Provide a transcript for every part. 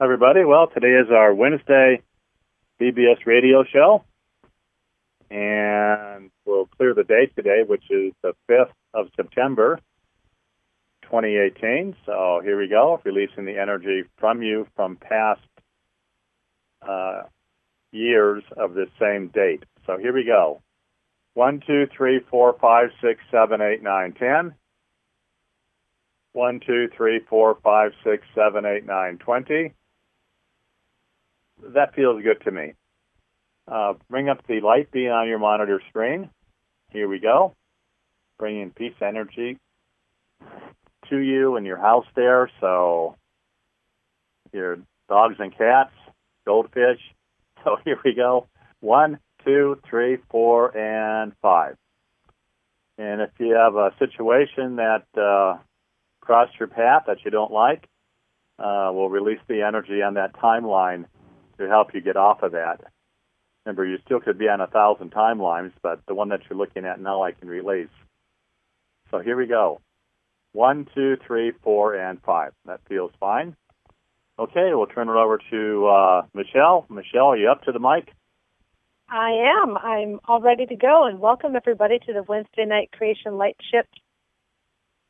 everybody. Well, today is our Wednesday BBS radio show, and we'll clear the date today, which is the 5th of September, 2018. So here we go, releasing the energy from you from past uh, years of this same date. So here we go. One, two, three, four, five, six, seven, eight, nine, ten. One, two, three, four, five, six, seven, eight, nine, twenty. That feels good to me. Uh, bring up the light being on your monitor screen. Here we go. Bringing peace energy to you and your house there. So your dogs and cats, goldfish. So here we go. One, two, three, four, and five. And if you have a situation that uh, crossed your path that you don't like, uh, we'll release the energy on that timeline to help you get off of that. Remember, you still could be on a thousand timelines, but the one that you're looking at now I can release. So here we go. One, two, three, four, and five. That feels fine. Okay, we'll turn it over to uh, Michelle. Michelle, are you up to the mic? I am. I'm all ready to go, and welcome everybody to the Wednesday Night Creation Lightship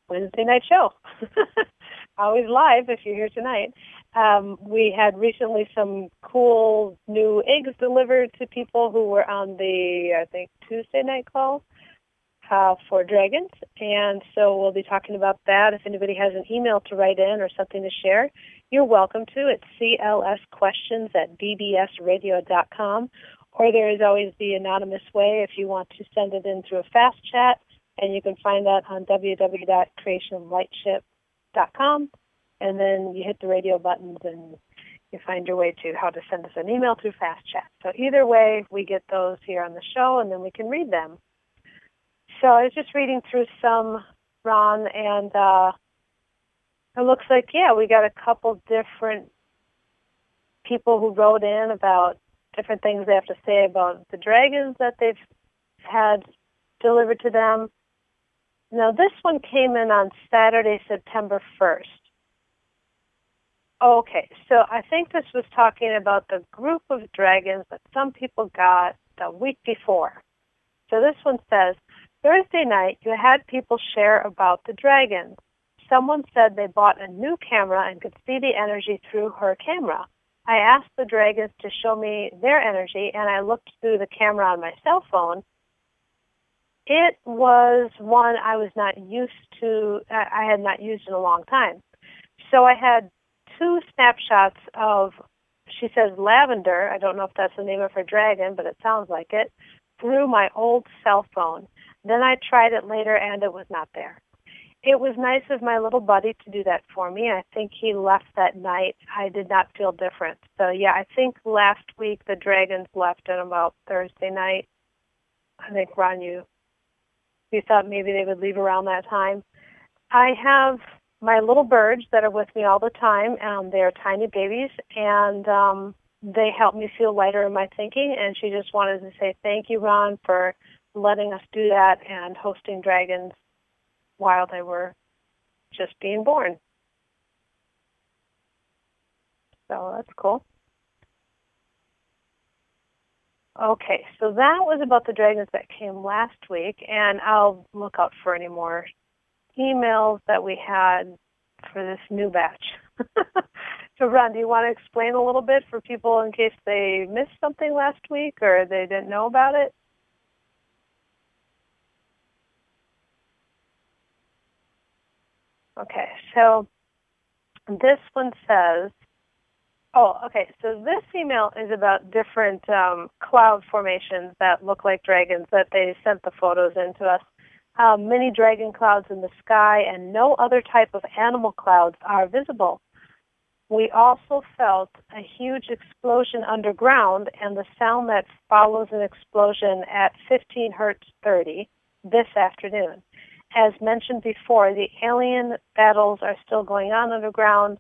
Wednesday night show. Always live if you're here tonight. Um, we had recently some cool new eggs delivered to people who were on the, I think, Tuesday night call uh, for dragons. And so we'll be talking about that. If anybody has an email to write in or something to share, you're welcome to. It's clsquestions at bbsradio.com. Or there is always the anonymous way if you want to send it in through a fast chat. And you can find that on www.creationlightship.com. And then you hit the radio buttons and you find your way to how to send us an email through fast chat. So either way, we get those here on the show and then we can read them. So I was just reading through some, Ron, and uh, it looks like, yeah, we got a couple different people who wrote in about different things they have to say about the dragons that they've had delivered to them. Now, this one came in on Saturday, September 1st. Okay, so I think this was talking about the group of dragons that some people got the week before. So this one says, Thursday night, you had people share about the dragons. Someone said they bought a new camera and could see the energy through her camera. I asked the dragons to show me their energy, and I looked through the camera on my cell phone. It was one I was not used to, I had not used in a long time. So I had two snapshots of, she says lavender, I don't know if that's the name of her dragon, but it sounds like it, through my old cell phone. Then I tried it later and it was not there it was nice of my little buddy to do that for me. I think he left that night. I did not feel different. So yeah, I think last week the Dragons left at about Thursday night. I think Ron, you you thought maybe they would leave around that time. I have my little birds that are with me all the time. Um, they're tiny babies, and um, they help me feel lighter in my thinking. And she just wanted to say thank you, Ron, for letting us do that and hosting dragons while they were just being born. So that's cool. Okay, so that was about the dragons that came last week, and I'll look out for any more emails that we had for this new batch. so, Ron, do you want to explain a little bit for people in case they missed something last week or they didn't know about it? Okay, so this one says, oh, okay, so this email is about different um, cloud formations that look like dragons that they sent the photos in to us. Um, many dragon clouds in the sky and no other type of animal clouds are visible. We also felt a huge explosion underground and the sound that follows an explosion at 15 hertz 30 this afternoon as mentioned before, the alien battles are still going on underground,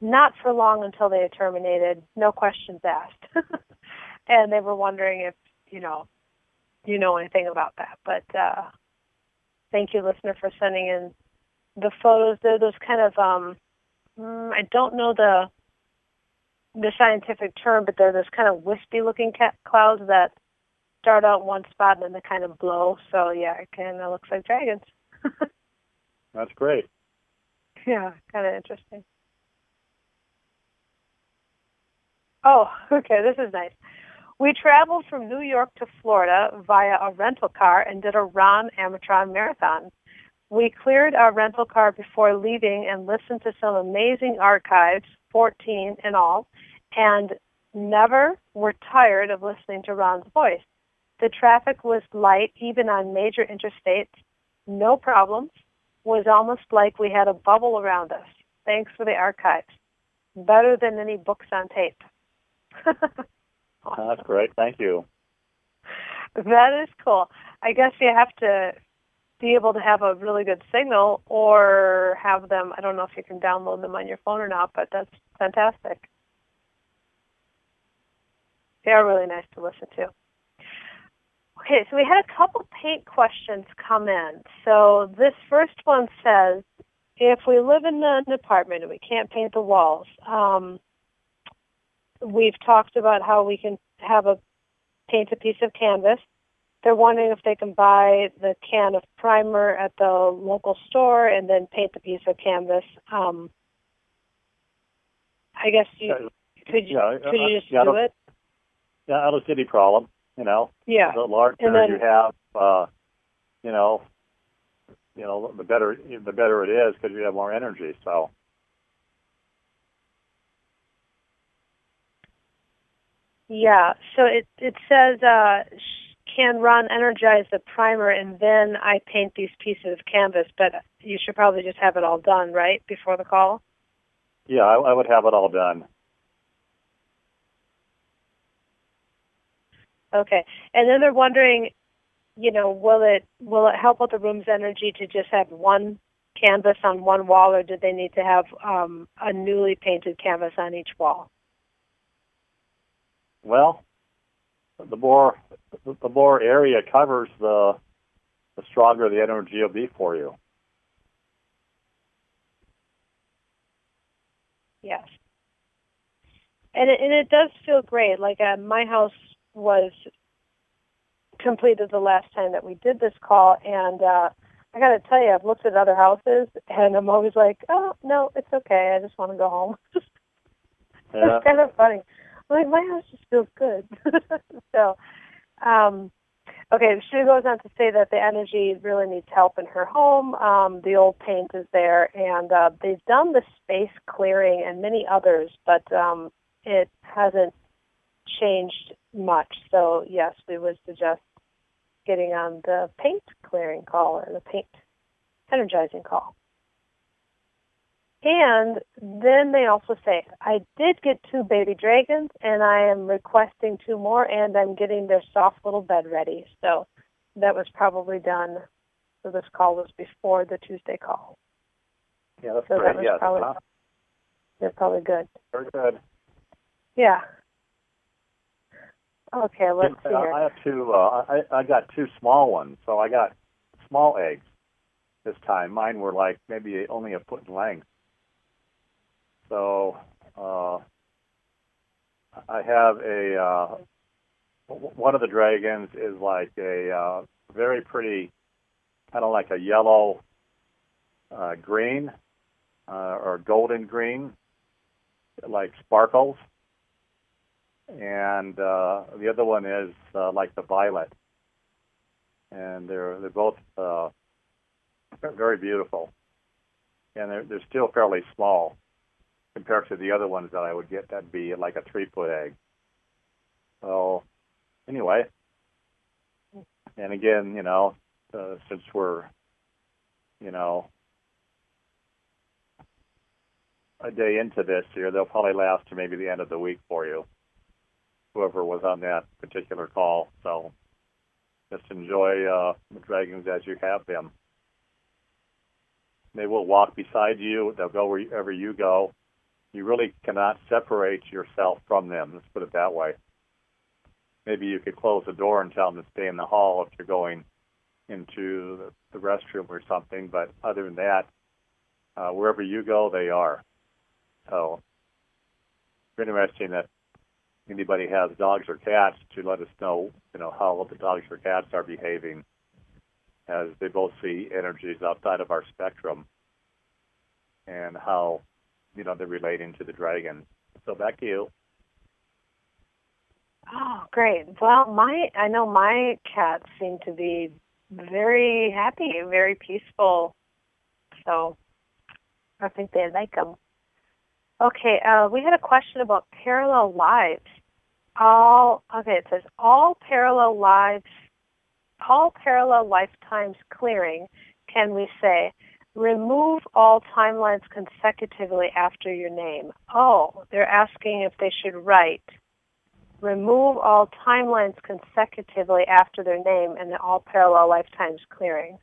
not for long until they are terminated, no questions asked. and they were wondering if, you know, you know anything about that. But uh, thank you, listener, for sending in the photos. They're those kind of, um, mm, I don't know the the scientific term, but they're those kind of wispy-looking ca- clouds that start out one spot and then they kind of blow. So yeah, it kind of looks like dragons. That's great. Yeah, kind of interesting. Oh, okay, this is nice. We traveled from New York to Florida via a rental car and did a Ron Amitron marathon. We cleared our rental car before leaving and listened to some amazing archives, 14 in all, and never were tired of listening to Ron's voice. The traffic was light even on major interstates. No problems. Was almost like we had a bubble around us. Thanks for the archives. Better than any books on tape. That's great. Thank you. That is cool. I guess you have to be able to have a really good signal or have them, I don't know if you can download them on your phone or not, but that's fantastic. They are really nice to listen to. Okay, so we had a couple paint questions come in. So this first one says, if we live in an apartment and we can't paint the walls, um, we've talked about how we can have a paint a piece of canvas. They're wondering if they can buy the can of primer at the local store and then paint the piece of canvas. Um, I guess you could you, yeah, could you just yeah, do it? Yeah, not a city problem. You know, Yeah. the larger And then- you have, uh, you know, you know, the better the better it is because you have more energy. So Yeah. So it it says uh, can Ron energize the primer and then I paint these pieces of canvas, but you should probably just have it all done right before the call. yeah, I, I would have it all done. Okay. And then they're wondering, you know, will it will it help with the room's energy to just have one canvas on one wall, or do they need to have um, a newly painted canvas on each wall? Well, the more the more area covers, the the stronger the energy will be for you. Yes. And it, and it does feel great. Like uh, my house was completed the last time that we did this call, and uh, I got to tell you, I've looked at other houses, and I'm always like, oh no, it's okay. I just want to go home. Yeah. it's kind of funny. Like my house just feels good. so, um, okay. She goes on to say that the energy really needs help in her home. Um, the old paint is there, and uh, they've done the space clearing and many others, but um, it hasn't changed much. So yes, we would suggest getting on the paint clearing call or the paint energizing call. And then they also say, I did get two baby dragons and I am requesting two more and I'm getting their soft little bed ready. So that was probably done. So this call was before the Tuesday call. Yeah, that's So that great. was Yes, probably- huh? They're probably good. very good. Yeah. Okay, let's see I, here. I have two. Uh, I I got two small ones, so I got small eggs this time. Mine were like maybe only a foot in length. So uh, I have a uh, one of the dragons is like a uh, very pretty, kind of like a yellow uh, green uh, or golden green, like sparkles. And uh, the other one is uh, like the violet, and they're they're both uh, very beautiful, and they're they're still fairly small compared to the other ones that I would get. That'd be like a three foot egg. So anyway, and again, you know, uh, since we're you know a day into this here, they'll probably last to maybe the end of the week for you whoever was on that particular call. So just enjoy uh, the dragons as you have them. They will walk beside you. They'll go wherever you go. You really cannot separate yourself from them. Let's put it that way. Maybe you could close the door and tell them to stay in the hall if you're going into the, restroom or something. But other than that, uh, wherever you go, they are. So it's interesting that anybody has dogs or cats to let us know, you know, how the dogs or cats are behaving as they both see energies outside of our spectrum and how, you know, they're relating to the dragon. So back to you. Oh, great. Well, my I know my cats seem to be very happy, very peaceful. So I think they like them. Okay, uh, we had a question about parallel lives. All okay, it says all parallel lives, all parallel lifetimes clearing. Can we say remove all timelines consecutively after your name? Oh, they're asking if they should write remove all timelines consecutively after their name and all parallel lifetimes clearing.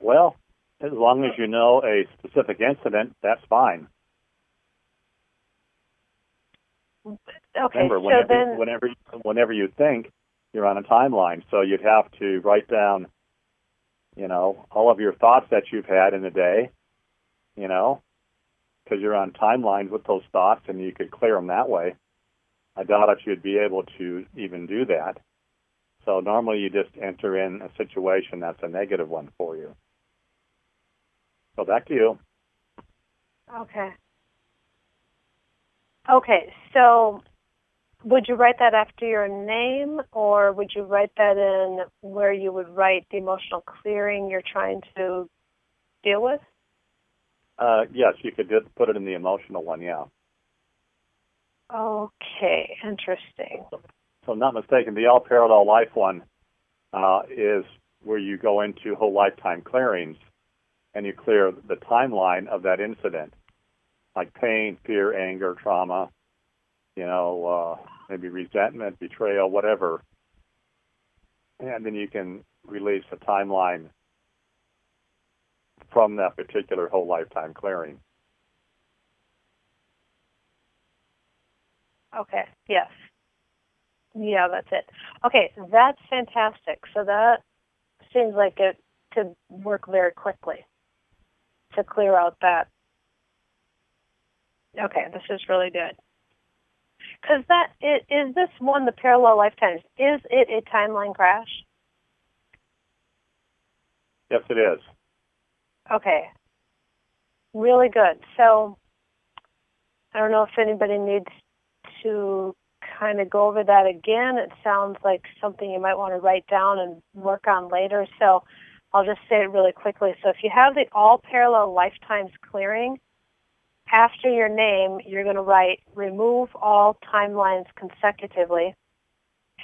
Well, as long as you know a specific incident, that's fine. Okay, Remember, so whenever, then, whenever, whenever you think, you're on a timeline. So you'd have to write down, you know, all of your thoughts that you've had in a day, you know, because you're on timelines with those thoughts and you could clear them that way. I doubt if you'd be able to even do that. So normally you just enter in a situation that's a negative one for you. So back to you. Okay. Okay, so would you write that after your name or would you write that in where you would write the emotional clearing you're trying to deal with? Uh, yes, you could just put it in the emotional one, yeah. Okay, interesting. So, not mistaken, the all parallel life one uh, is where you go into whole lifetime clearings and you clear the timeline of that incident, like pain, fear, anger, trauma, you know, uh, maybe resentment, betrayal, whatever. And then you can release a timeline from that particular whole lifetime clearing. Okay, yes. Yeah, that's it. Okay, that's fantastic. So that seems like it could work very quickly to clear out that. Okay, this is really good. Because that is, is this one the parallel lifetimes? Is it a timeline crash? Yes, it is. Okay. Really good. So I don't know if anybody needs to kind of go over that again. It sounds like something you might want to write down and work on later. So I'll just say it really quickly. So if you have the all parallel lifetimes clearing, after your name, you're going to write remove all timelines consecutively,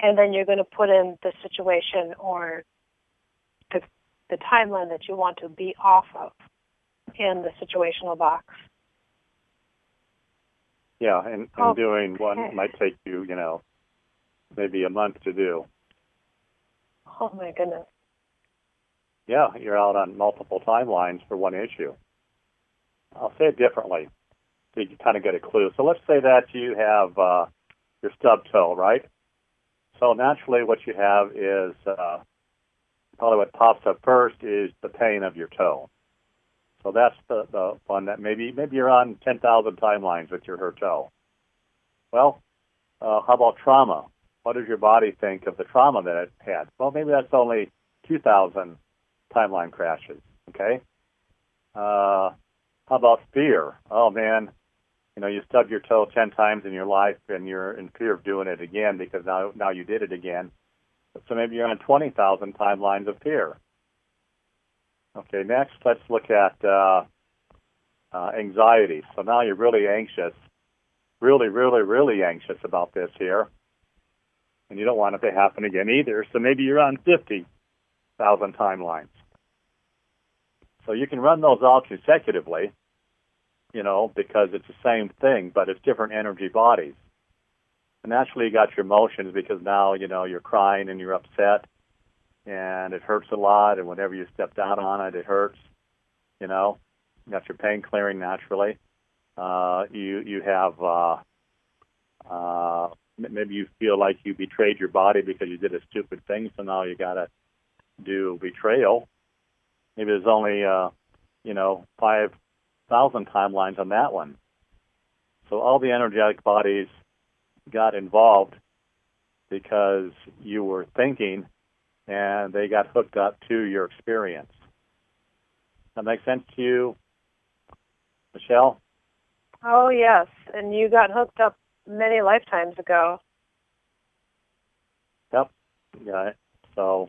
and then you're going to put in the situation or the the timeline that you want to be off of in the situational box. Yeah, and, and doing one might take you, you know, maybe a month to do. Oh my goodness. Yeah, you're out on multiple timelines for one issue. I'll say it differently so you kind of get a clue. So let's say that you have uh, your stub toe, right? So naturally, what you have is uh, probably what pops up first is the pain of your toe. So that's the, the one that maybe maybe you're on 10,000 timelines with your hurt toe. Well, uh, how about trauma? What does your body think of the trauma that it had? Well, maybe that's only 2,000 timeline crashes. Okay. Uh, how about fear? Oh man, you know you stubbed your toe ten times in your life, and you're in fear of doing it again because now now you did it again. So maybe you're on twenty thousand timelines of fear. Okay. Next, let's look at uh, uh, anxiety. So now you're really anxious, really, really, really anxious about this here, and you don't want it to happen again either. So maybe you're on fifty thousand timelines. So you can run those all consecutively, you know, because it's the same thing, but it's different energy bodies. And naturally, you got your emotions because now, you know, you're crying and you're upset and it hurts a lot. And whenever you step down on it, it hurts, you know. You got your pain clearing naturally. Uh, you, you have, uh, uh, maybe you feel like you betrayed your body because you did a stupid thing. So now you got to do betrayal maybe there's only uh, you know five thousand timelines on that one. So all the energetic bodies got involved because you were thinking and they got hooked up to your experience. That makes sense to you, Michelle? Oh, yes. And you got hooked up many lifetimes ago. Yep. Yeah. So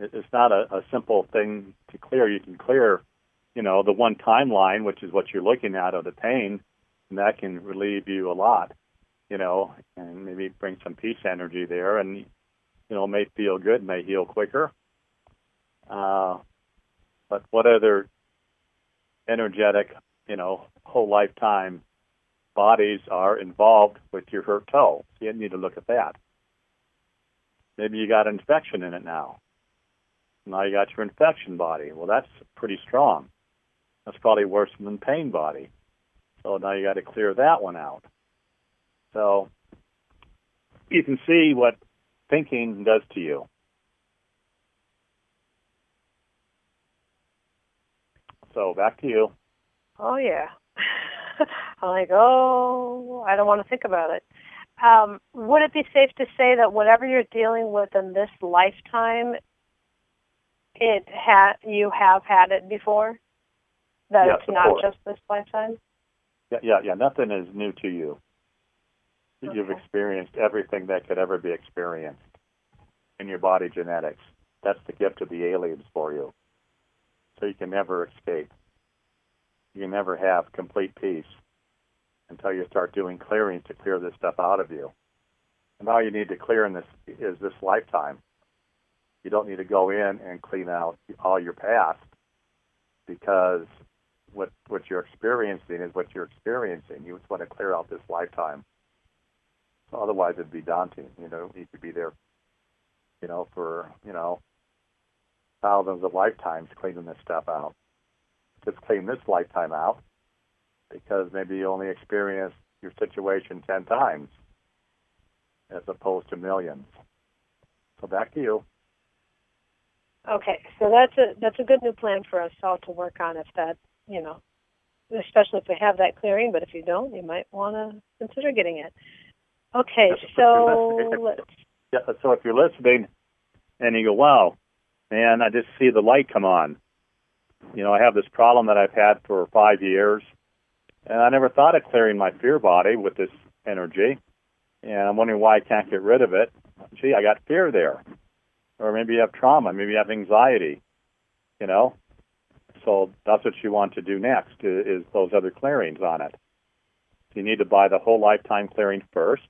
it's not a, a simple thing to clear. You can clear, you know, the one timeline, which is what you're looking at of the pain, and that can relieve you a lot, you know, and maybe bring some peace energy there, and you know, may feel good, may heal quicker. Uh, but what other energetic, you know, whole lifetime bodies are involved with your hurt toe? So you need to look at that. Maybe you got an infection in it now. Now you got your infection body. Well, that's pretty strong. That's probably worse than pain body. So now you got to clear that one out. So you can see what thinking does to you. So back to you. Oh yeah. I'm like, oh, I don't want to think about it. Um, would it be safe to say that whatever you're dealing with in this lifetime, it ha- you have had it before? That yes, it's not course. just this lifetime? Yeah, yeah, yeah. Nothing is new to you. Okay. You've experienced everything that could ever be experienced in your body genetics. That's the gift of the aliens for you. So you can never escape. You can never have complete peace until you start doing clearing to clear this stuff out of you. And all you need to clear in this is this lifetime. You don't need to go in and clean out all your past because what what you're experiencing is what you're experiencing. You just want to clear out this lifetime. Otherwise, it'd be daunting. You know, you could be there, you know, for you know thousands of lifetimes cleaning this stuff out. Just clean this lifetime out because maybe you only experienced your situation ten times as opposed to millions. So back to you. Okay, so that's a that's a good new plan for us all to work on if that you know, especially if we have that clearing. But if you don't, you might want to consider getting it. Okay, so let's. Yeah, so if you're listening and you go, "Wow, man, I just see the light come on," you know, I have this problem that I've had for five years, and I never thought of clearing my fear body with this energy, and I'm wondering why I can't get rid of it. Gee, I got fear there, or maybe you have trauma, maybe you have anxiety, you know, so that's what you want to do next is, those other clearings on it. So you need to buy the whole lifetime clearing first,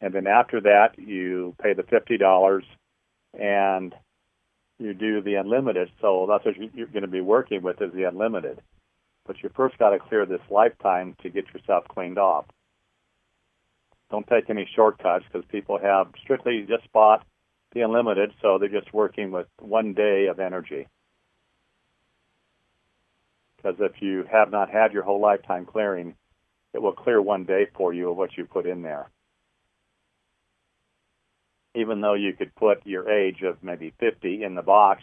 and then after that you pay the fifty dollars, and you do the unlimited. So that's what you're going to be working with is the unlimited. But you first got to clear this lifetime to get yourself cleaned off. Don't take any shortcuts because people have strictly just bought the unlimited, so they're just working with one day of energy because if you have not had your whole lifetime clearing, it will clear one day for you of what you put in there. Even though you could put your age of maybe 50 in the box,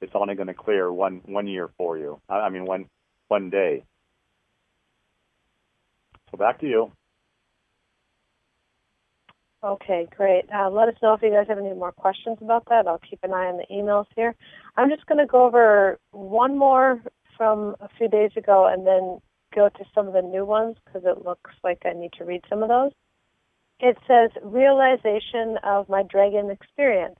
it's only going to clear one one year for you. I mean one one day. So back to you. Okay, great. Uh, let us know if you guys have any more questions about that. I'll keep an eye on the emails here. I'm just going to go over one more from a few days ago and then go to some of the new ones because it looks like I need to read some of those. It says, realization of my dragon experience.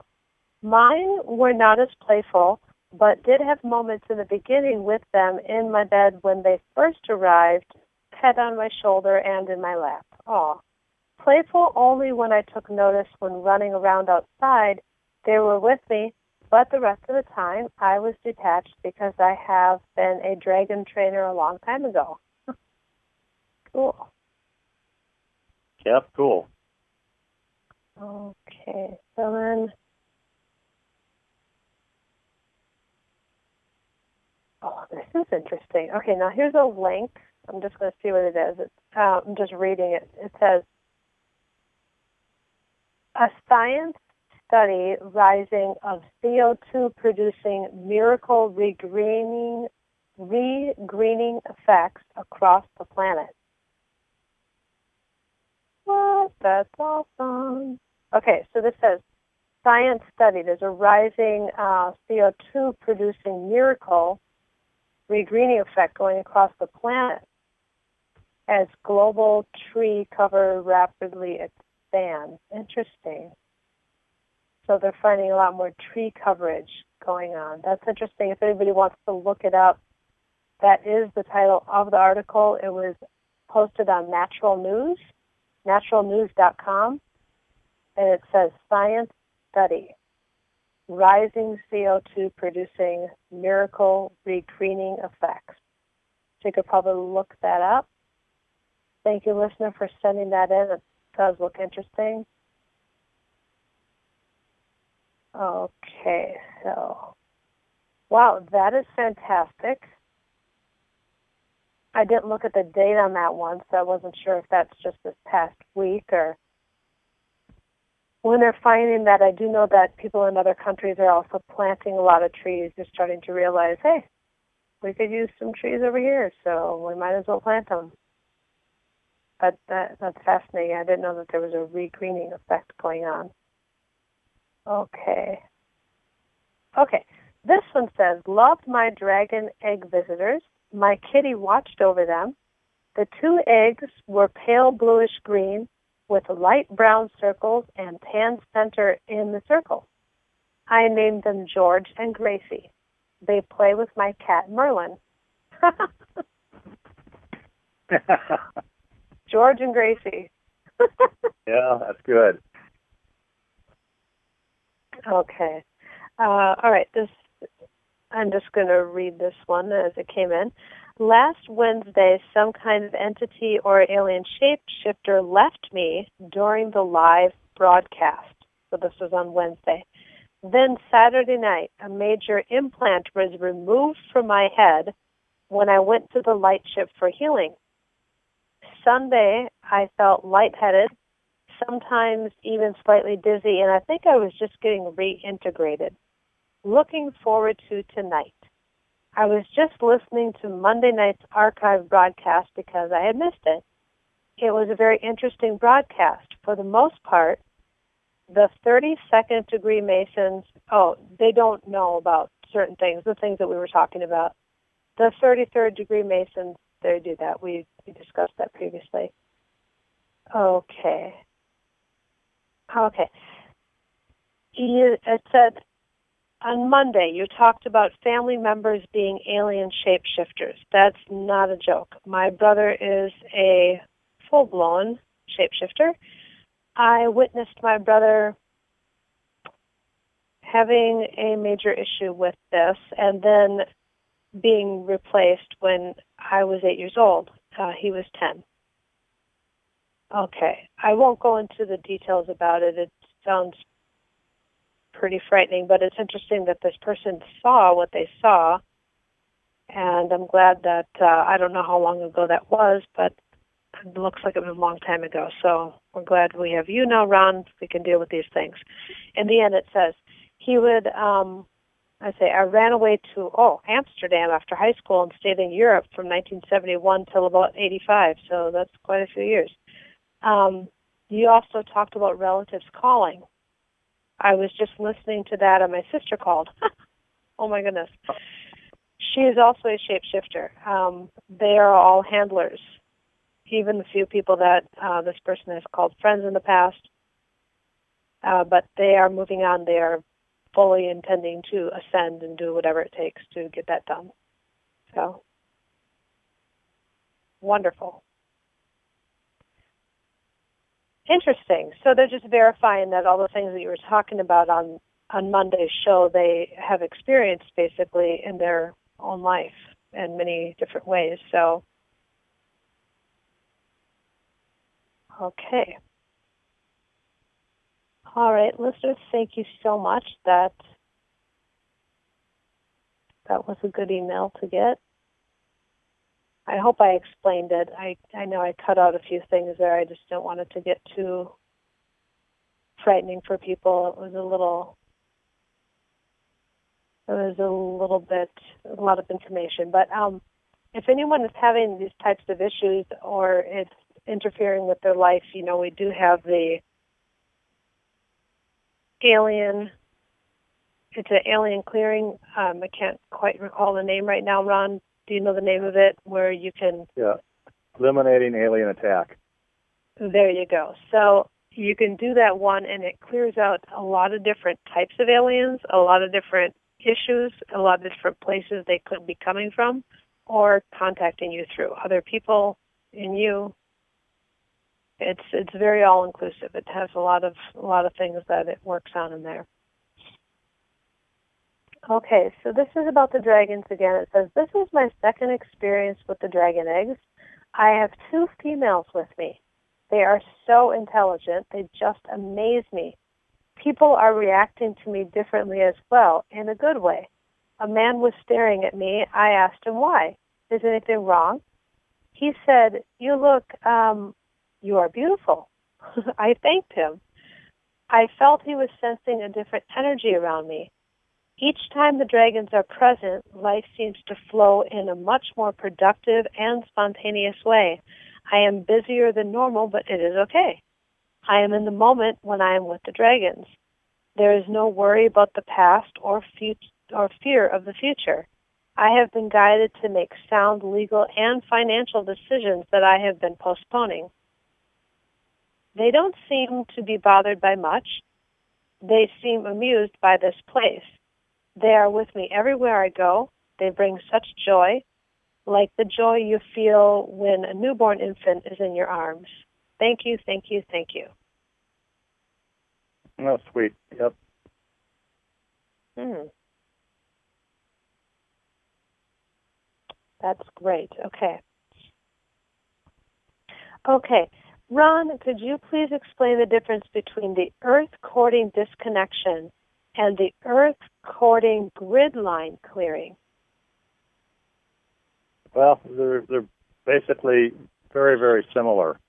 Mine were not as playful, but did have moments in the beginning with them in my bed when they first arrived, head on my shoulder and in my lap. Aw. Playful only when I took notice when running around outside. They were with me, but the rest of the time, I was detached because I have been a dragon trainer a long time ago. cool. Yep, cool. Okay, so then. Oh, this is interesting. Okay, now here's a link. I'm just going to see what it is. It's, uh, I'm just reading it. It says, a science study rising of CO2 producing miracle regreening, regreening effects across the planet. that. That's awesome. Okay, so this says science study. There's a rising uh, CO2 producing miracle regreening effect going across the planet as global tree cover rapidly Interesting. So they're finding a lot more tree coverage going on. That's interesting. If anybody wants to look it up, that is the title of the article. It was posted on Natural News, naturalnews.com, and it says Science Study Rising CO2 Producing Miracle Regreening Effects. So you could probably look that up. Thank you, listener, for sending that in. Does look interesting. Okay, so wow, that is fantastic. I didn't look at the date on that one, so I wasn't sure if that's just this past week or when they're finding that. I do know that people in other countries are also planting a lot of trees. They're starting to realize, hey, we could use some trees over here, so we might as well plant them. But that, that's fascinating. I didn't know that there was a regreening effect going on. Okay. Okay. This one says, loved my dragon egg visitors. My kitty watched over them. The two eggs were pale bluish green with light brown circles and tan center in the circle. I named them George and Gracie. They play with my cat Merlin. George and Gracie. yeah, that's good. Okay. Uh, all right. This I'm just going to read this one as it came in. Last Wednesday, some kind of entity or alien shapeshifter left me during the live broadcast. So this was on Wednesday. Then Saturday night, a major implant was removed from my head when I went to the light ship for healing. Sunday, I felt lightheaded, sometimes even slightly dizzy, and I think I was just getting reintegrated. Looking forward to tonight. I was just listening to Monday night's archive broadcast because I had missed it. It was a very interesting broadcast. For the most part, the 32nd degree Masons, oh, they don't know about certain things, the things that we were talking about. The 33rd degree Masons, they do that. We, we discussed that previously. Okay. Okay. You, It said on Monday you talked about family members being alien shapeshifters. That's not a joke. My brother is a full-blown shapeshifter. I witnessed my brother having a major issue with this and then being replaced when I was eight years old. Uh, he was 10. Okay. I won't go into the details about it. It sounds pretty frightening, but it's interesting that this person saw what they saw. And I'm glad that, uh, I don't know how long ago that was, but it looks like it was a long time ago. So we're glad we have you now, Ron. We can deal with these things. In the end, it says he would, um, I say, I ran away to, oh, Amsterdam after high school and stayed in Europe from 1971 till about 85. So that's quite a few years. Um, you also talked about relatives calling. I was just listening to that and my sister called. oh my goodness. She is also a shapeshifter. Um, they are all handlers. Even the few people that uh, this person has called friends in the past. Uh, but they are moving on. They are fully intending to ascend and do whatever it takes to get that done. So, wonderful. Interesting. So they're just verifying that all the things that you were talking about on on Monday's show they have experienced basically in their own life in many different ways. So okay. All right, listeners, thank you so much. That that was a good email to get. I hope I explained it. I I know I cut out a few things there. I just don't want it to get too frightening for people. It was a little it was a little bit a lot of information. But um if anyone is having these types of issues or it's interfering with their life. You know, we do have the alien. It's an alien clearing. Um, I can't quite recall the name right now. Ron, do you know the name of it? Where you can Yeah. Eliminating alien attack. There you go. So you can do that one, and it clears out a lot of different types of aliens, a lot of different issues, a lot of different places they could be coming from, or contacting you through other people in you. It's it's very all inclusive. It has a lot of a lot of things that it works on in there. Okay, so this is about the dragons again. It says, This is my second experience with the dragon eggs. I have two females with me. They are so intelligent. They just amaze me. People are reacting to me differently as well, in a good way. A man was staring at me. I asked him why. Is anything wrong? He said, You look, um, you are beautiful. I thanked him. I felt he was sensing a different energy around me. Each time the dragons are present, life seems to flow in a much more productive and spontaneous way. I am busier than normal, but it is okay. I am in the moment when I am with the dragons. There is no worry about the past or, fut- or fear of the future. I have been guided to make sound legal and financial decisions that I have been postponing. They don't seem to be bothered by much. They seem amused by this place. They are with me everywhere I go. They bring such joy, like the joy you feel when a newborn infant is in your arms. Thank you, thank you, thank you. Oh, sweet. Yep. Hmm. That's great. Okay. Okay. Ron, could you please explain the difference between the earth courting disconnection and the earth courting grid line clearing? Well, they're they're basically very very similar.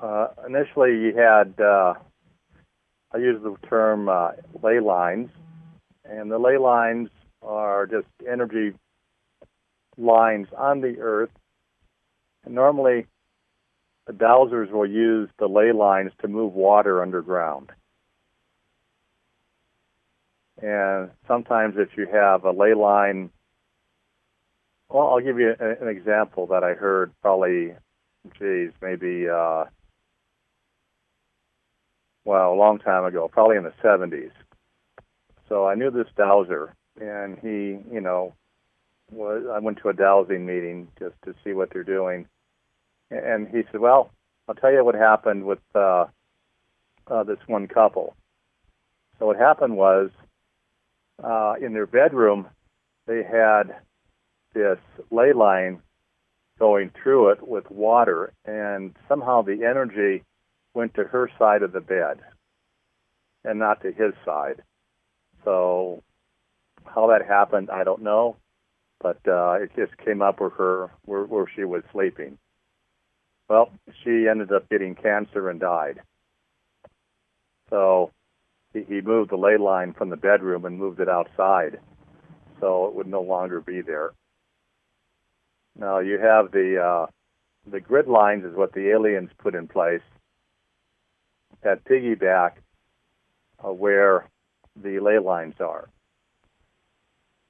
Uh, initially, you had uh, I use the term uh, ley lines, and the ley lines are just energy lines on the earth. And normally, dowsers will use the ley lines to move water underground. And sometimes, if you have a ley line, well, I'll give you an example that I heard probably, geez, maybe, uh, well, a long time ago, probably in the 70s. So I knew this dowser, and he, you know, was I went to a dowsing meeting just to see what they're doing, and he said, "Well, I'll tell you what happened with uh, uh, this one couple." So what happened was, uh, in their bedroom, they had this ley line going through it with water, and somehow the energy went to her side of the bed and not to his side. So how that happened, I don't know, but uh, it just came up with her where, where she was sleeping. Well, she ended up getting cancer and died. So he, he moved the ley line from the bedroom and moved it outside, so it would no longer be there. Now you have the uh, the grid lines is what the aliens put in place that piggyback uh, where the ley lines are,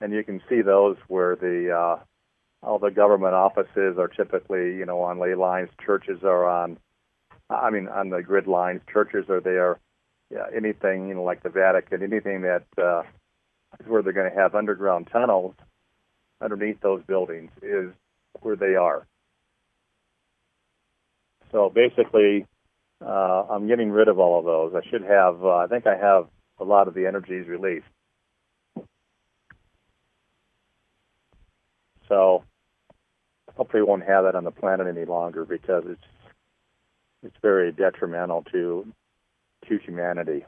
and you can see those where the uh, all the government offices are typically you know on ley lines. Churches are on, I mean on the grid lines. Churches are there. Yeah, anything you know like the Vatican, anything that uh, is where they're going to have underground tunnels underneath those buildings is where they are. So basically, uh, I'm getting rid of all of those. I should have, uh, I think I have a lot of the energies released. So hopefully won't have that on the planet any longer because it's it's very detrimental to to humanity,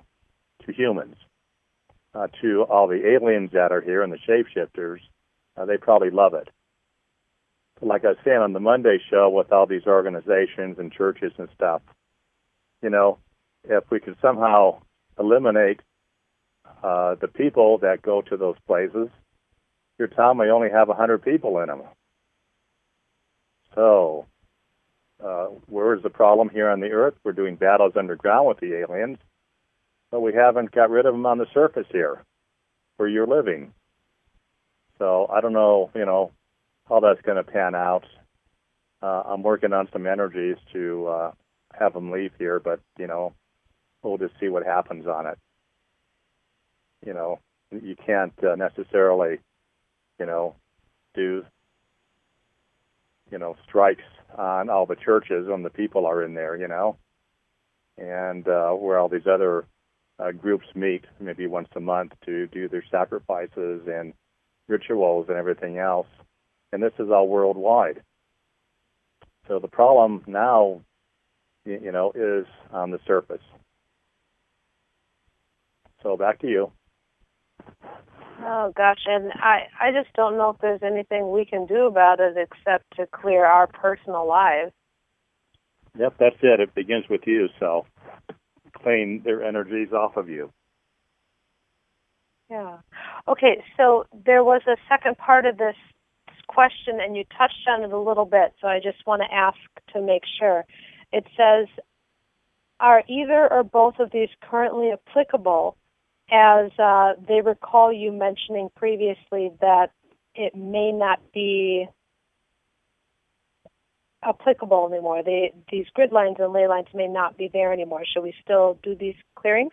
to humans, uh, to all the aliens that are here and the shapeshifters. Uh, they probably love it like I was saying on the Monday show with all these organizations and churches and stuff, you know, if we could somehow eliminate uh, the people that go to those places, your town may only have a 100 people in them. So uh, where is the problem here on the Earth? We're doing battles underground with the aliens, but we haven't got rid of them on the surface here, where you're living. So I don't know, you know, how that's going to pan out. Uh, I'm working on some energies to uh, have them leave here, but you know, we'll just see what happens on it. You know, you can't uh, necessarily, you know, do you know strikes on all the churches when the people are in there, you know, and uh, where all these other uh, groups meet maybe once a month to do their sacrifices and rituals and everything else. And this is all worldwide. So the problem now, you know, is on the surface. So back to you. Oh gosh, and I I just don't know if there's anything we can do about it except to clear our personal lives. Yep, that's it. It begins with you. So clean their energies off of you. Yeah. Okay, so there was a second part of this question, and you touched on it a little bit, so I just want to ask to make sure. It says, are either or both of these currently applicable as uh, they recall you mentioning previously that it may not be applicable anymore. They, these grid lines and ley lines may not be there anymore. Should we still do these clearings?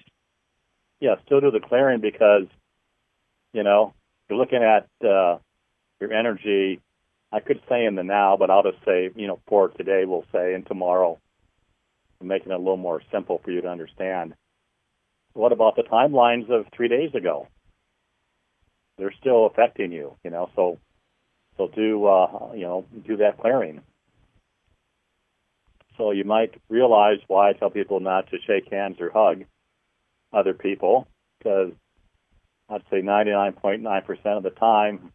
Yeah, still do the clearing because, you know, you're looking at uh, your energy. I could say in the now, but I'll just say, you know, for today, we'll say, and tomorrow, making it a little more simple for you to understand. What about the timelines of three days ago? They're still affecting you, you know. So, so do uh, you know do that clearing. So you might realize why I tell people not to shake hands or hug other people, because I'd say 99.9% of the time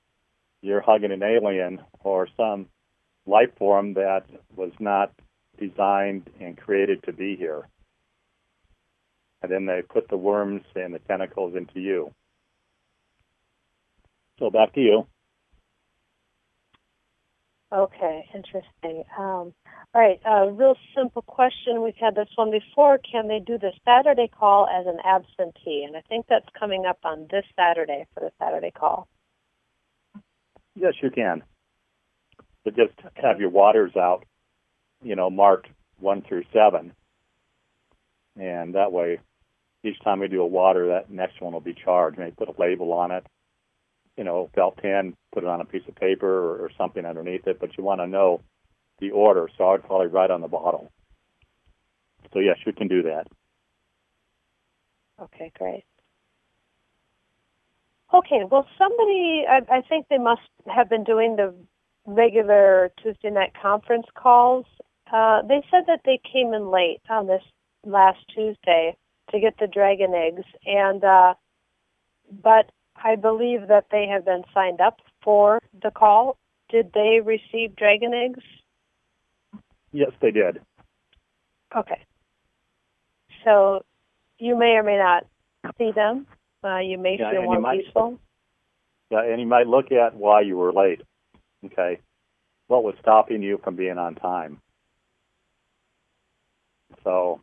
you're hugging an alien or some life form that was not designed and created to be here and then they put the worms and the tentacles into you. So back to you. Okay, interesting. Um, all right, a real simple question. We've had this one before. Can they do the Saturday call as an absentee? And I think that's coming up on this Saturday for the Saturday call. Yes, you can. But just have your waters out, you know, marked one through seven, and that way each time we do a water, that next one will be charged. Maybe put a label on it, you know, felt tin, put it on a piece of paper or, or something underneath it. But you want to know the order, so I'd probably write on the bottle. So yes, you can do that. Okay, great. Okay, well, somebody, I, I think they must have been doing the regular Tuesday night conference calls. Uh, they said that they came in late on this last Tuesday to get the dragon eggs, and uh, but I believe that they have been signed up for the call. Did they receive dragon eggs? Yes, they did. Okay. So you may or may not see them. Uh, you may yeah, feel more might, peaceful. Yeah, and you might look at why you were late. Okay. What was stopping you from being on time? So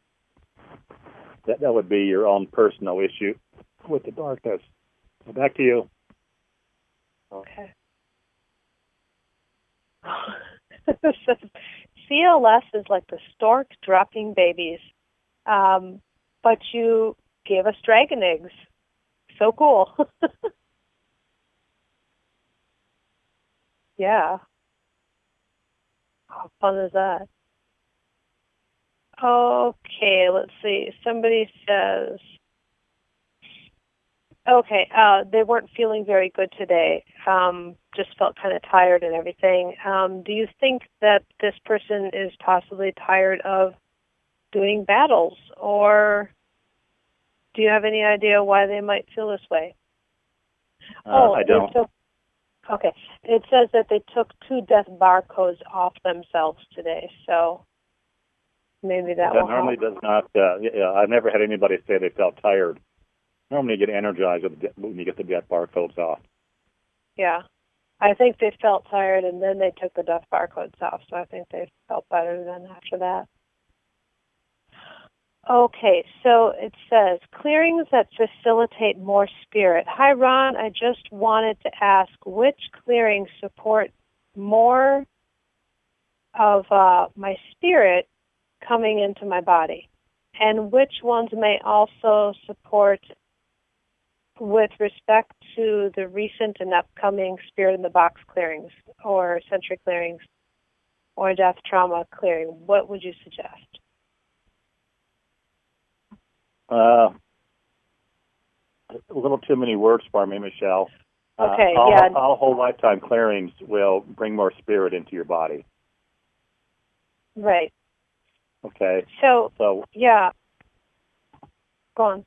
that that would be your own personal issue with the darkness. So back to you. Okay. CLS is like the stork dropping babies, um, but you gave us dragon eggs. So cool. yeah. How fun is that? Okay, let's see. Somebody says, okay, uh, they weren't feeling very good today. Um, just felt kind of tired and everything. Um, do you think that this person is possibly tired of doing battles, or do you have any idea why they might feel this way? Uh, oh, I don't. Took, okay, it says that they took two death barcodes off themselves today, so maybe that, that normally help. does not. Uh, yeah, I've never had anybody say they felt tired. Normally, you get energized when you get the death barcodes off. Yeah. I think they felt tired, and then they took the death barcodes off. So I think they felt better then after that. Okay, so it says clearings that facilitate more spirit. Hi, Ron. I just wanted to ask which clearings support more of uh, my spirit coming into my body, and which ones may also support with respect to the recent and upcoming spirit in the box clearings or sensory clearings or death trauma clearing. What would you suggest? Uh, a little too many words for me, Michelle. Okay, uh, all, yeah. All whole lifetime clearings will bring more spirit into your body. Right. Okay. So, So yeah. Go on.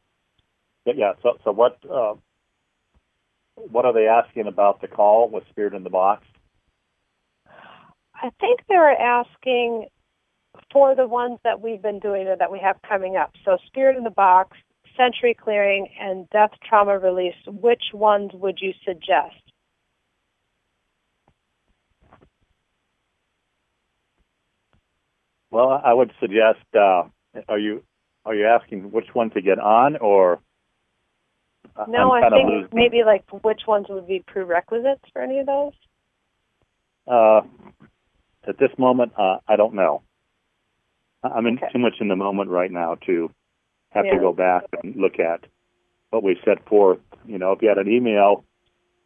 yeah, yeah. So so what uh, what are they asking about the call with spirit in the box? I think they're asking for the ones that we've been doing or that we have coming up. So Spirit in the Box, Sensory Clearing, and Death Trauma Release. Which ones would you suggest? Well, I would suggest. Uh, are you are you asking which one to get on, or No, I'm I think losing- maybe like which ones would be prerequisites for any of those? Uh, at this moment, uh, I don't know. I'm in Okay. too much in the moment right now to have Yeah. to go back and look at what we set forth. You know, if you had an email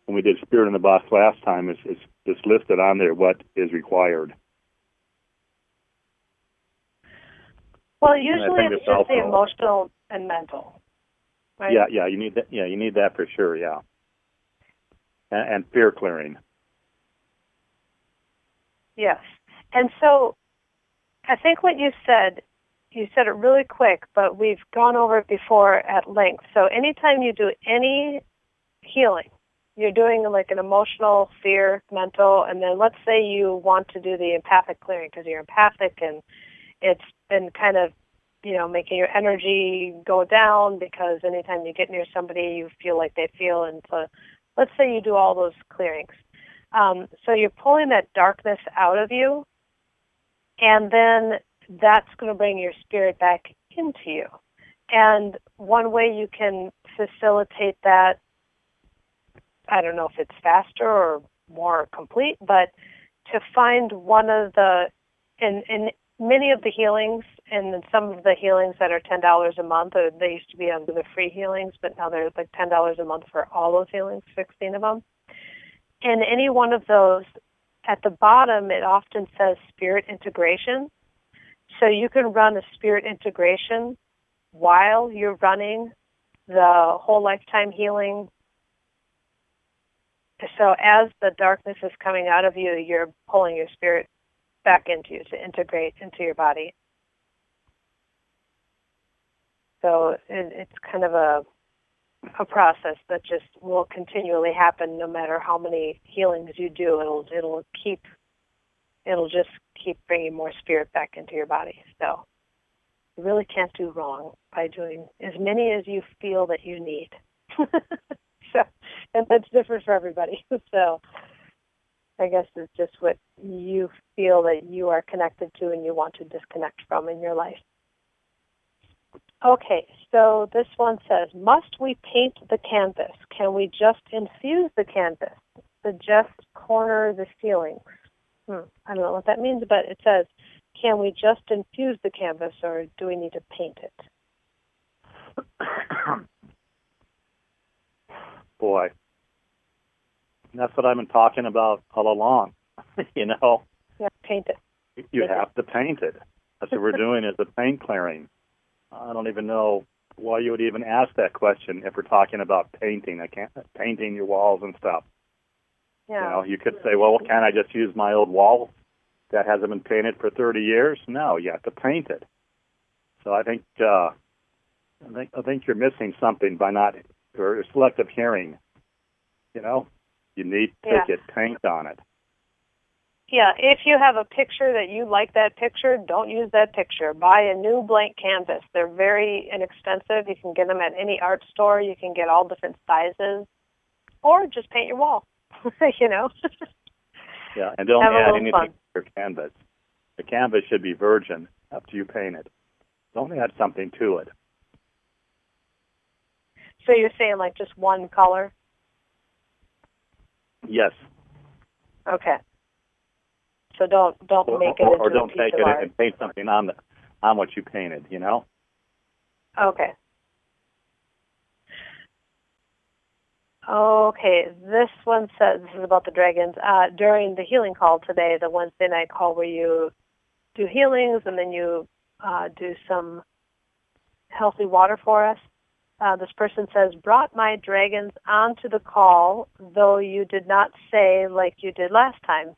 when we did Spirit in the Box last time, it's, it's, it's listed on there what is required. Well, usually it's it's just the emotional and mental. Right? Yeah, yeah, you need that. Yeah, you need that for sure. Yeah, and, and fear clearing. Yes. And so I think what you said, you said it really quick, but we've gone over it before at length. So anytime you do any healing, you're doing like an emotional, fear, mental, and then let's say you want to do the empathic clearing because you're empathic and it's been kind of, you know, making your energy go down because anytime you get near somebody, you feel like they feel. And so let's say you do all those clearings. Um, so you're pulling that darkness out of you, and then that's going to bring your spirit back into you. And one way you can facilitate that, I don't know if it's faster or more complete, but to find one of the, in, in many of the healings, and some of the healings that are ten dollars a month, or they used to be under the free healings, but now they're like ten dollars a month for all those healings, sixteen of them and any one of those, at the bottom, it often says spirit integration. So you can run a spirit integration while you're running the whole lifetime healing. So as the darkness is coming out of you, you're pulling your spirit back into you to integrate into your body. So it, it's kind of a a process that just will continually happen no matter how many healings you do. It'll it'll keep it'll just keep bringing more spirit back into your body. So you really can't do wrong by doing as many as you feel that you need. so and that's different for everybody. So I guess it's just what you feel that you are connected to and you want to disconnect from in your life. Okay, so this one says, must we paint the canvas? Can we just infuse the canvas? Suggest corner the ceilings. Hmm, I don't know what that means, but it says, can we just infuse the canvas or do we need to paint it? Boy, that's what I've been talking about all along. you know, Yeah, paint it. you have to paint it. That's what we're doing is the paint clearing. I don't even know why you would even ask that question if we're talking about painting. I can't painting your walls and stuff. Yeah. You know, you could say, well, can't I just use my old wall that hasn't been painted for 30 years? No, you have to paint it. So I think uh, I think I think you're missing something by not or selective hearing. You know, you need to Yeah. get paint on it. Yeah, if you have a picture that you like that picture, don't use that picture. Buy a new blank canvas. They're very inexpensive. You can get them at any art store. You can get all different sizes. Or just paint your wall. you know. yeah, and don't Have add anything fun. to your canvas. The canvas should be virgin after you paint it. Don't add something to it. So you're saying like just one color? Yes. Okay. So don't don't Or, make it or, into or don't take it art. and paint something on the on what you painted. You know. Okay. Okay, this one says this is about the dragons. Uh, during the healing call today, the Wednesday night call where you do healings and then you uh, do some healthy water for us. Uh, this person says, brought my dragons onto the call, though you did not say like you did last time.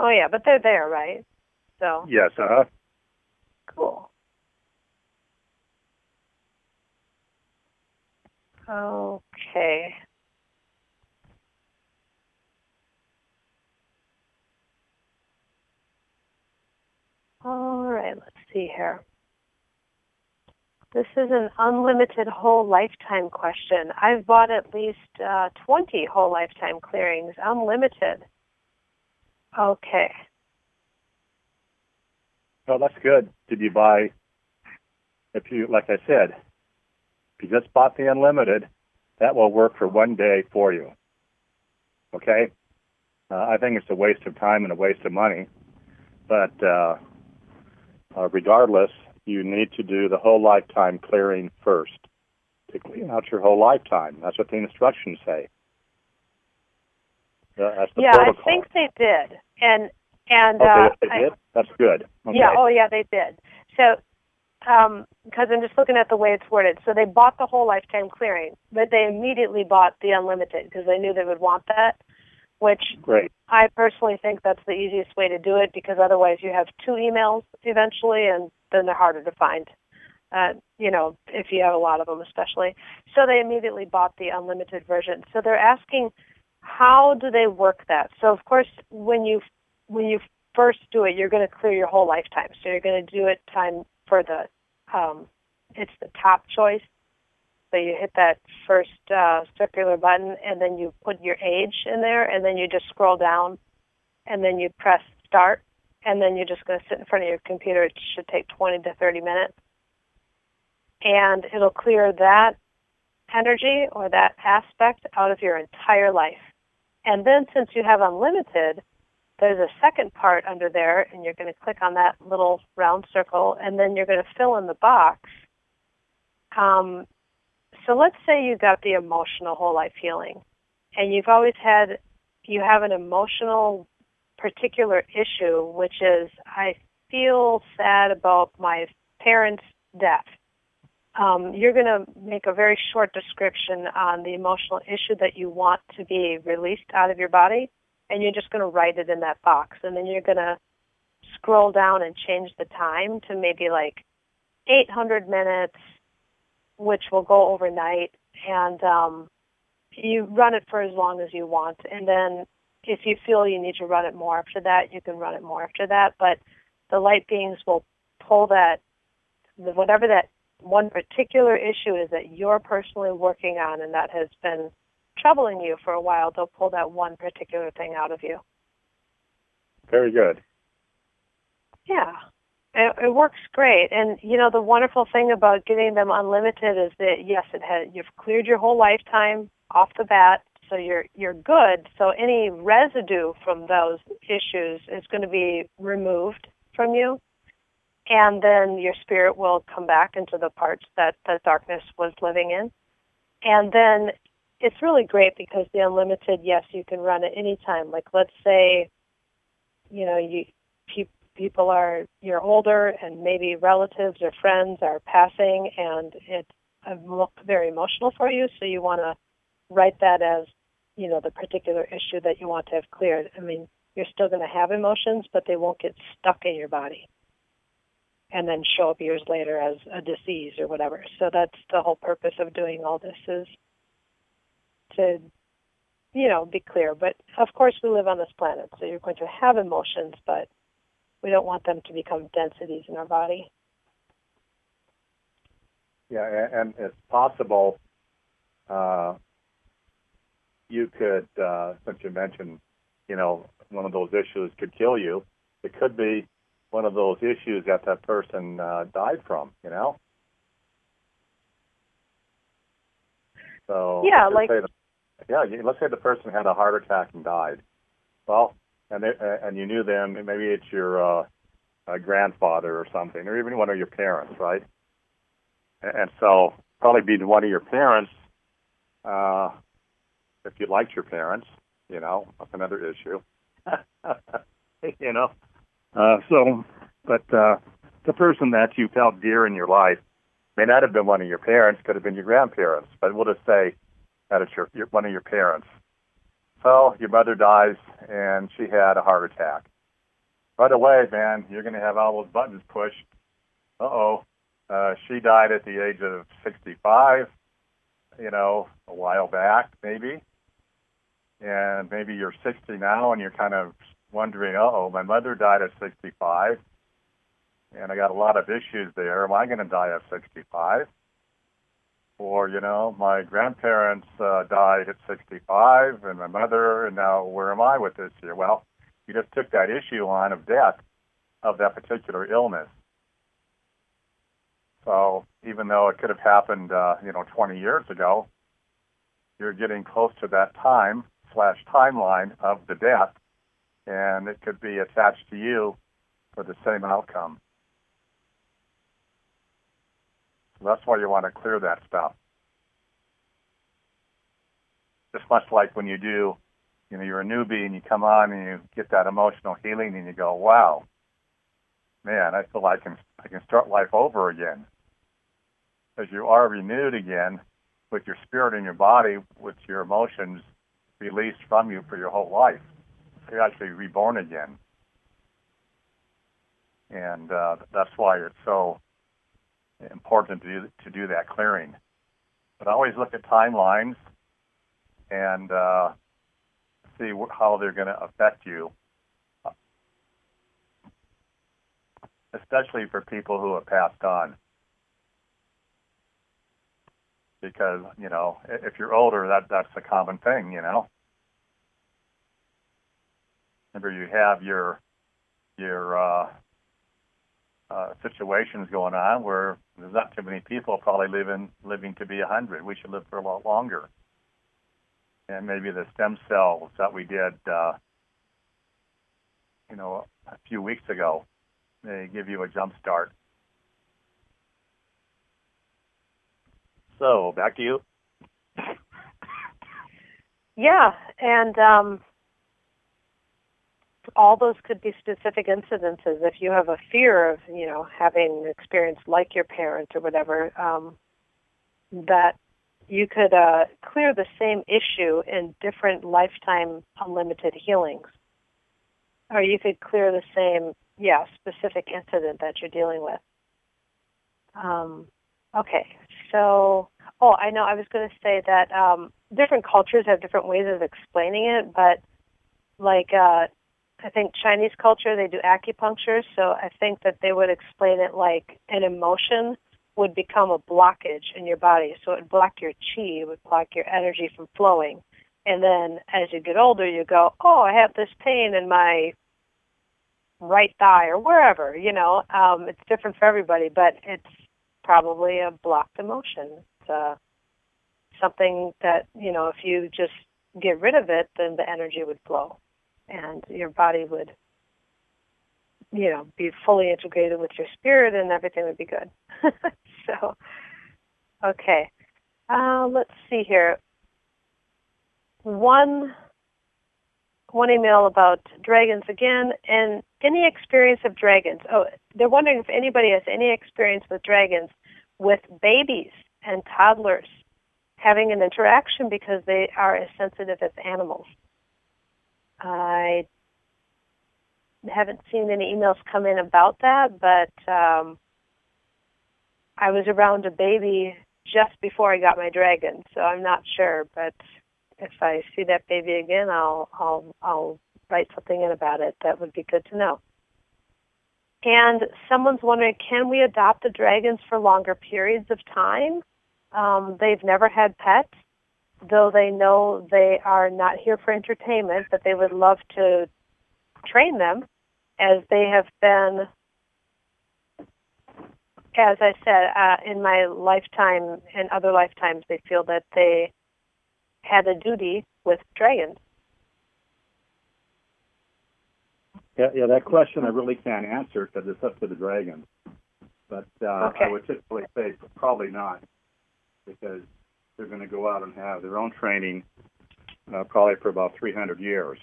Oh yeah, but they're there, right? So Yes. Uh huh. Cool. Okay. All right, let's see here. This is an unlimited whole lifetime question. I've bought at least uh, 20 whole lifetime clearings, unlimited. Okay. Well, that's good. Did you buy? If you, like I said, if you just bought the unlimited, that will work for one day for you. Okay. Uh, I think it's a waste of time and a waste of money, but uh, uh, regardless, you need to do the whole lifetime clearing first to clean out your whole lifetime. That's what the instructions say. That's the yeah, protocol. I think they did. And and Okay, uh, they I- did, that's good. Okay. Yeah, oh yeah, they did. So, because I'm just looking at the way it's worded. So they bought the whole lifetime clearing, but they immediately bought the unlimited because they knew they would want that, which Great. I personally think that's the easiest way to do it because otherwise you have two emails eventually and then they're harder to find. Uh, you know, if you have a lot of them especially. So they immediately bought the unlimited version. So they're asking how do they work that? So of course when you when you first do it you're going to clear your whole lifetime. So you're going to do it time for the um it's the top choice. So you hit that first uh, circular button, and then you put your age in there, and then you just scroll down, and then you press start, and then you're just going to sit in front of your computer. It should take 20 to 30 minutes, and it'll clear that energy or that aspect out of your entire life. And then since you have unlimited, there's a second part under there, and you're going to click on that little round circle, and then you're going to fill in the box. Um, so let's say you got the emotional whole life healing, and you've always had, you have an emotional particular issue, which is I feel sad about my parents' death. Um, you're going to make a very short description on the emotional issue that you want to be released out of your body, and you're just going to write it in that box, and then you're going to scroll down and change the time to maybe like 800 minutes, which will go overnight, and um, you run it for as long as you want, and then if you feel you need to run it more after that, you can run it more after that. But the light beings will pull that, whatever that one particular issue is that you're personally working on and that has been troubling you for a while, they'll pull that one particular thing out of you. Very good. Yeah. It, it works great. And, you know, the wonderful thing about getting them unlimited is that, yes, it has, you've cleared your whole lifetime off the bat, so you're, you're good. So any residue from those issues is going to be removed from you. And then your spirit will come back into the parts that the darkness was living in. And then it's really great because the unlimited, yes, you can run at any time. Like let's say, you know, you pe- people are you're older and maybe relatives or friends are passing, and it's very emotional for you. So you want to write that as, you know, the particular issue that you want to have cleared. I mean, you're still going to have emotions, but they won't get stuck in your body and then show up years later as a disease or whatever. So that's the whole purpose of doing all this is to, you know, be clear. But of course, we live on this planet, so you're going to have emotions, but we don't want them to become densities in our body. Yeah, and it's possible uh, you could, uh, since you mentioned, you know, one of those issues could kill you, it could be one of those issues that that person uh, died from, you know? So yeah, like the, yeah, let's say the person had a heart attack and died. Well, and they, and you knew them, maybe it's your uh, uh, grandfather or something, or even one of your parents, right? And, and so probably be one of your parents, uh, if you liked your parents, you know, that's another issue. you know, uh, so, but uh, the person that you felt dear in your life may not have been one of your parents, could have been your grandparents, but we'll just say that it's your, your one of your parents. So your mother dies and she had a heart attack. Right away, man, you're going to have all those buttons pushed. Uh-oh, uh, she died at the age of 65, you know, a while back, maybe. And maybe you're 60 now and you're kind of wondering, oh, my mother died at 65, and I got a lot of issues there. Am I going to die at 65? Or, you know, my grandparents uh, died at 65, and my mother, and now where am I with this here? Well, you just took that issue on of death of that particular illness. So even though it could have happened, uh, you know, 20 years ago, you're getting close to that time slash timeline of the death and it could be attached to you for the same outcome. So that's why you want to clear that stuff. Just much like when you do, you know, you're a newbie and you come on and you get that emotional healing and you go, wow, man, I feel like I can, I can start life over again. Because you are renewed again with your spirit and your body, with your emotions released from you for your whole life you're actually reborn again. And uh, that's why it's so important to do, to do that clearing. But always look at timelines and uh, see how they're going to affect you, especially for people who have passed on. Because you know, if you're older, that that's a common thing. You know, Remember, you have your your uh, uh, situations going on where there's not too many people probably living living to be a hundred. We should live for a lot longer. And maybe the stem cells that we did, uh, you know, a few weeks ago, they give you a jump start. So back to you. Yeah, and um, all those could be specific incidences. If you have a fear of, you know, having an experience like your parents or whatever, um, that you could uh, clear the same issue in different lifetime unlimited healings. Or you could clear the same, yeah, specific incident that you're dealing with. Um, okay, so, oh, I know I was going to say that um, different cultures have different ways of explaining it, but like uh, I think Chinese culture, they do acupuncture, so I think that they would explain it like an emotion would become a blockage in your body. So it would block your chi, it would block your energy from flowing. And then as you get older, you go, oh, I have this pain in my right thigh or wherever, you know. Um, it's different for everybody, but it's probably a blocked emotion. It's uh, something that, you know, if you just get rid of it, then the energy would flow and your body would you know be fully integrated with your spirit and everything would be good. So okay. Uh, let's see here. One one email about dragons again and any experience of dragons oh they're wondering if anybody has any experience with dragons with babies and toddlers having an interaction because they are as sensitive as animals I haven't seen any emails come in about that, but um, I was around a baby just before I got my dragon, so I'm not sure. But if I see that baby again, I'll I'll I'll write something in about it. That would be good to know. And someone's wondering, can we adopt the dragons for longer periods of time? Um, they've never had pets, though they know they are not here for entertainment, but they would love to train them as they have been, as I said, uh, in my lifetime and other lifetimes, they feel that they had a duty with dragons. Yeah, yeah, that question I really can't answer because it's up to the dragons. But uh, okay. I would typically say probably not, because they're going to go out and have their own training uh, probably for about 300 years.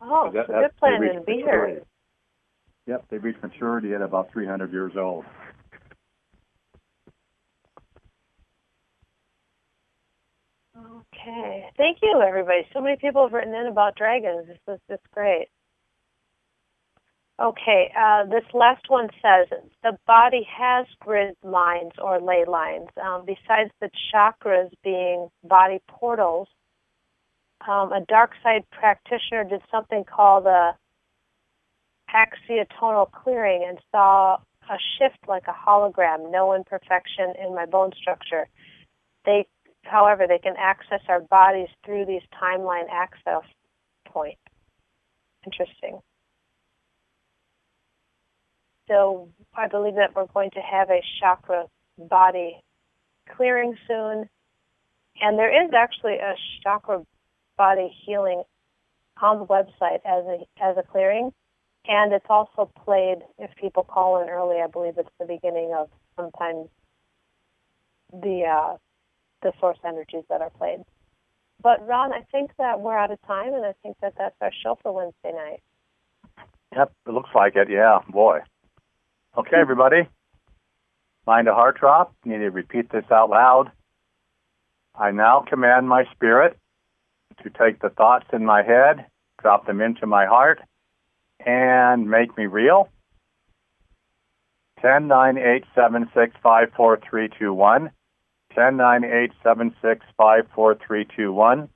Oh, that, so they're planning to be here. Yep, they reach maturity at about 300 years old. Okay. Thank you, everybody. So many people have written in about dragons. This is just great. Okay, uh, this last one says the body has grid lines or ley lines. Um, besides the chakras being body portals, um, a dark side practitioner did something called a axiatonal clearing and saw a shift like a hologram, no imperfection in my bone structure. They, however, they can access our bodies through these timeline access points. Interesting. So I believe that we're going to have a chakra body clearing soon. And there is actually a chakra body healing on the website as a as a clearing. And it's also played if people call in early, I believe it's the beginning of sometimes the uh, the source energies that are played. But Ron, I think that we're out of time, and I think that that's our show for Wednesday night. Yep, it looks like it. Yeah, boy. Okay, everybody. Mind a heart drop. Need to repeat this out loud. I now command my spirit to take the thoughts in my head, drop them into my heart, and make me real. 10, 9, 8, 7, 6, 5, 4, 3, 2, 1. 10, 9, 8, 7, 6, 5, 4, 3, 2, 1.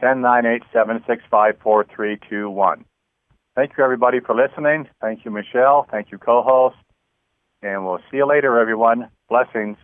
10, 9, 8, 7, 6, 5, 4, 3, 2, 1. Thank you, everybody, for listening. Thank you, Michelle. Thank you, co host. And we'll see you later, everyone. Blessings.